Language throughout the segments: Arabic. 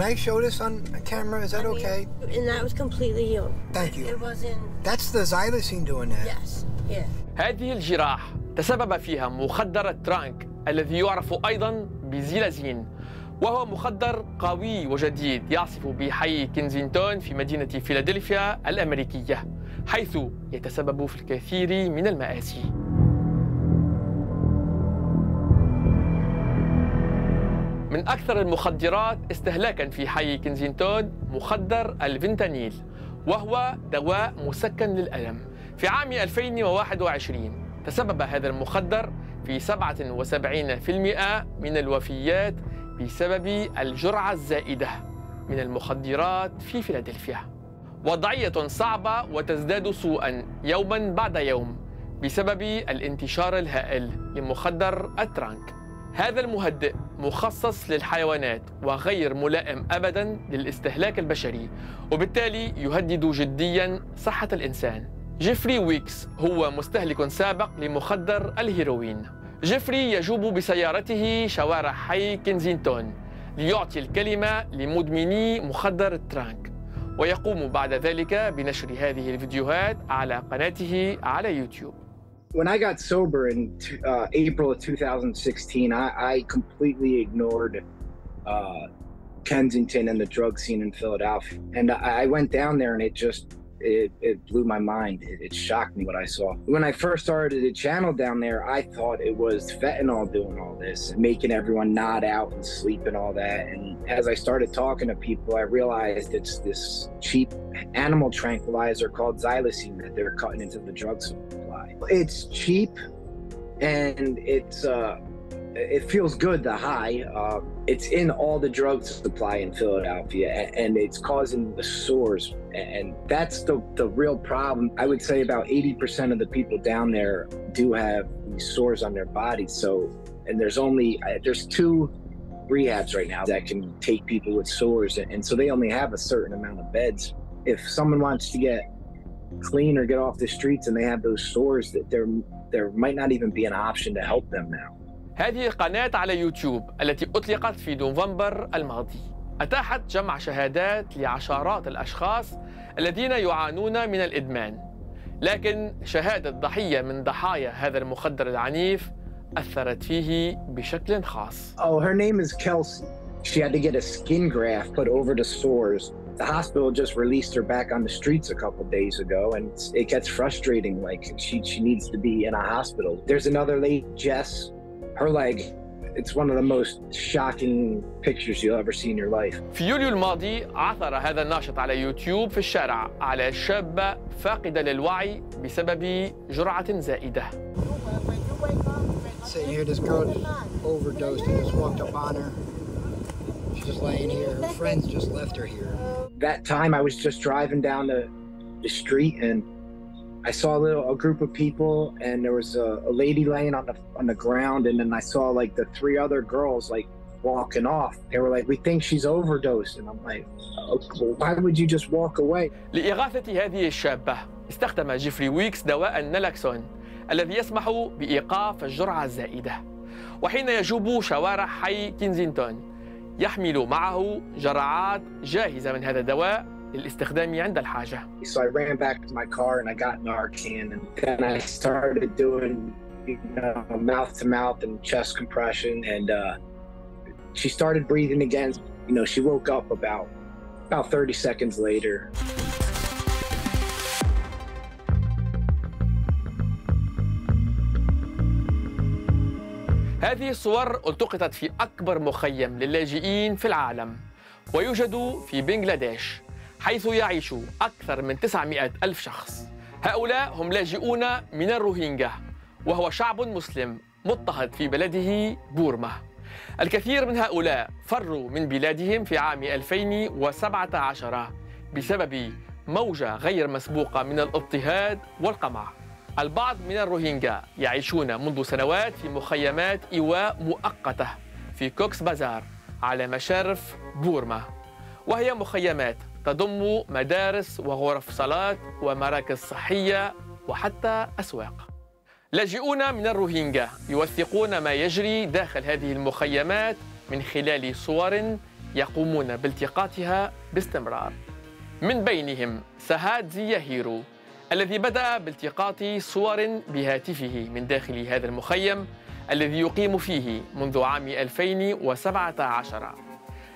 Can I show this on camera? Is that I mean, okay? And that was completely healed. Thank you. It wasn't. That's the xylazine doing that. Yes. Yeah. هذه الجراح تسبب فيها مخدر الترانك الذي يعرف أيضا بزيلازين وهو مخدر قوي وجديد يعصف بحي كنزينتون في مدينة فيلادلفيا الأمريكية حيث يتسبب في الكثير من المآسي من أكثر المخدرات استهلاكا في حي كنزينتون مخدر الفنتانيل وهو دواء مسكن للألم. في عام 2021 تسبب هذا المخدر في 77% من الوفيات بسبب الجرعة الزائدة من المخدرات في فيلادلفيا. وضعية صعبة وتزداد سوءا يوما بعد يوم بسبب الانتشار الهائل لمخدر الترانك. هذا المهدئ مخصص للحيوانات وغير ملائم ابدا للاستهلاك البشري وبالتالي يهدد جديا صحة الإنسان. جيفري ويكس هو مستهلك سابق لمخدر الهيروين. جيفري يجوب بسيارته شوارع حي كنزينتون ليعطي الكلمة لمدمني مخدر الترانك ويقوم بعد ذلك بنشر هذه الفيديوهات على قناته على يوتيوب. When I got sober in uh, April of 2016, I, I completely ignored uh, Kensington and the drug scene in Philadelphia. And I, I went down there and it just it, it blew my mind. It, it, shocked me what I saw. When I first started the channel down there, I thought it was fentanyl doing all this, making everyone nod out and sleep and all that. And as I started talking to people, I realized it's this cheap animal tranquilizer called xylazine that they're cutting into the drug supply. It's cheap and it's uh, it feels good the high. Uh, it's in all the drug supply in philadelphia and it's causing the sores and that's the, the real problem. I would say about 80% of the people down there do have these sores on their bodies so and there's only uh, there's two rehabs right now that can take people with sores and so they only have a certain amount of beds. If someone wants to get clean or get off the streets and they have those sores that there there might not even be an option to help them now هذه قناة على يوتيوب التي أطلقت في نوفمبر الماضي أتاحت جمع شهادات لعشرات الأشخاص الذين يعانون من الإدمان لكن شهادة ضحية من ضحايا هذا المخدر العنيف أثرت فيه بشكل خاص Oh, her name is Kelsey. She had to get a skin graft put over the sores. The hospital just released her back on the streets a couple days ago, and it gets frustrating. Like she, she needs to be in a hospital. There's another lady, Jess, her leg it's one of the most shocking pictures you'll ever see in your life. في يوليو الماضي عثر هذا الناشط على يوتيوب في الشارع على شابة فاقدة للوعي بسبب جرعة زائدة. Sitting here, this girl just overdosed and just walked up on her. She's just laying here. Her friends just left her here. That time I was just driving down the, the street and I saw a little a group of people, and there was a, a, lady laying on the on the ground, and then I saw like the three other girls like walking off. They were like, "We think she's overdosed," and I'm like, well, "Why would you just walk away?" لإغاثة هذه الشابة استخدم جيفري ويكس دواء النالكسون الذي يسمح بإيقاف الجرعة الزائدة وحين يجوب شوارع حي كينزينتون يحمل معه جرعات جاهزة من هذا الدواء للاستخدام عند الحاجة. So I ran back to my car and I got Narcan and then I started doing you know, mouth to mouth and chest compression and uh, she started breathing again. You know, she woke up about about 30 seconds later. هذه الصور التقطت في أكبر مخيم للاجئين في العالم ويوجد في بنغلاديش حيث يعيش أكثر من 900 ألف شخص. هؤلاء هم لاجئون من الروهينجا وهو شعب مسلم مضطهد في بلده بورما. الكثير من هؤلاء فروا من بلادهم في عام 2017 بسبب موجة غير مسبوقة من الاضطهاد والقمع. البعض من الروهينجا يعيشون منذ سنوات في مخيمات إيواء مؤقتة في كوكس بازار على مشارف بورما. وهي مخيمات تضم مدارس وغرف صلاة ومراكز صحية وحتى أسواق. لاجئون من الروهينجا يوثقون ما يجري داخل هذه المخيمات من خلال صور يقومون بالتقاطها باستمرار. من بينهم سهاد زياهيرو الذي بدأ بالتقاط صور بهاتفه من داخل هذا المخيم الذي يقيم فيه منذ عام 2017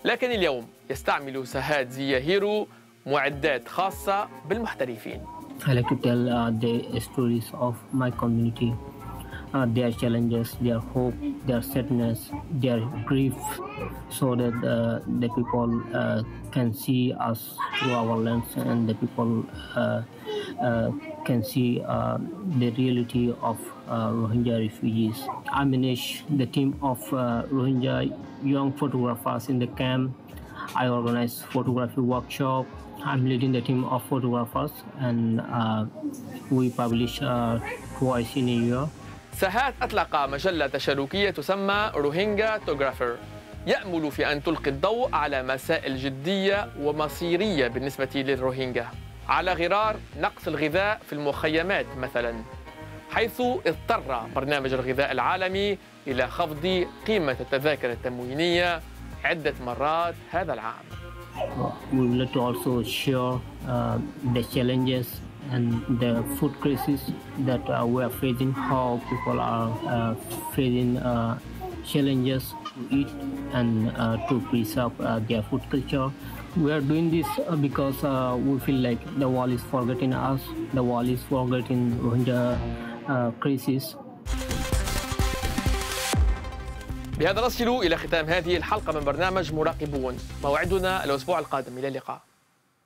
لكن اليوم يستعمل سهاد زياهيرو معدات خاصة بالمحترفين I like to tell uh, the stories of my community, uh, their challenges, their hope, their sadness, their grief, so that uh, the people uh, can see us through our lens and the people uh, uh, can see uh, the reality of uh, Rohingya refugees. Manage the team of uh, Rohingya young photographers in the camp. I organize photography workshop. I'm leading the team of photographers and uh, we publish uh, twice in a year. سهات أطلق مجلة تشاركية تسمى روهينجا توغرافر يأمل في أن تلقي الضوء على مسائل جدية ومصيرية بالنسبة للروهينجا على غرار نقص الغذاء في المخيمات مثلا حيث اضطر برنامج الغذاء العالمي إلى خفض قيمة التذاكر التموينية عدة مرات هذا العام We would like to also share uh, the challenges and the food crisis that uh, we are facing, how people are uh, facing uh, challenges to eat and uh, to preserve uh, their food culture. We are doing this uh, because uh, we feel like the world is forgetting us, the world is forgetting Rohingya uh, crisis. بهذا نصل إلى ختام هذه الحلقة من برنامج مراقبون موعدنا الأسبوع القادم إلى اللقاء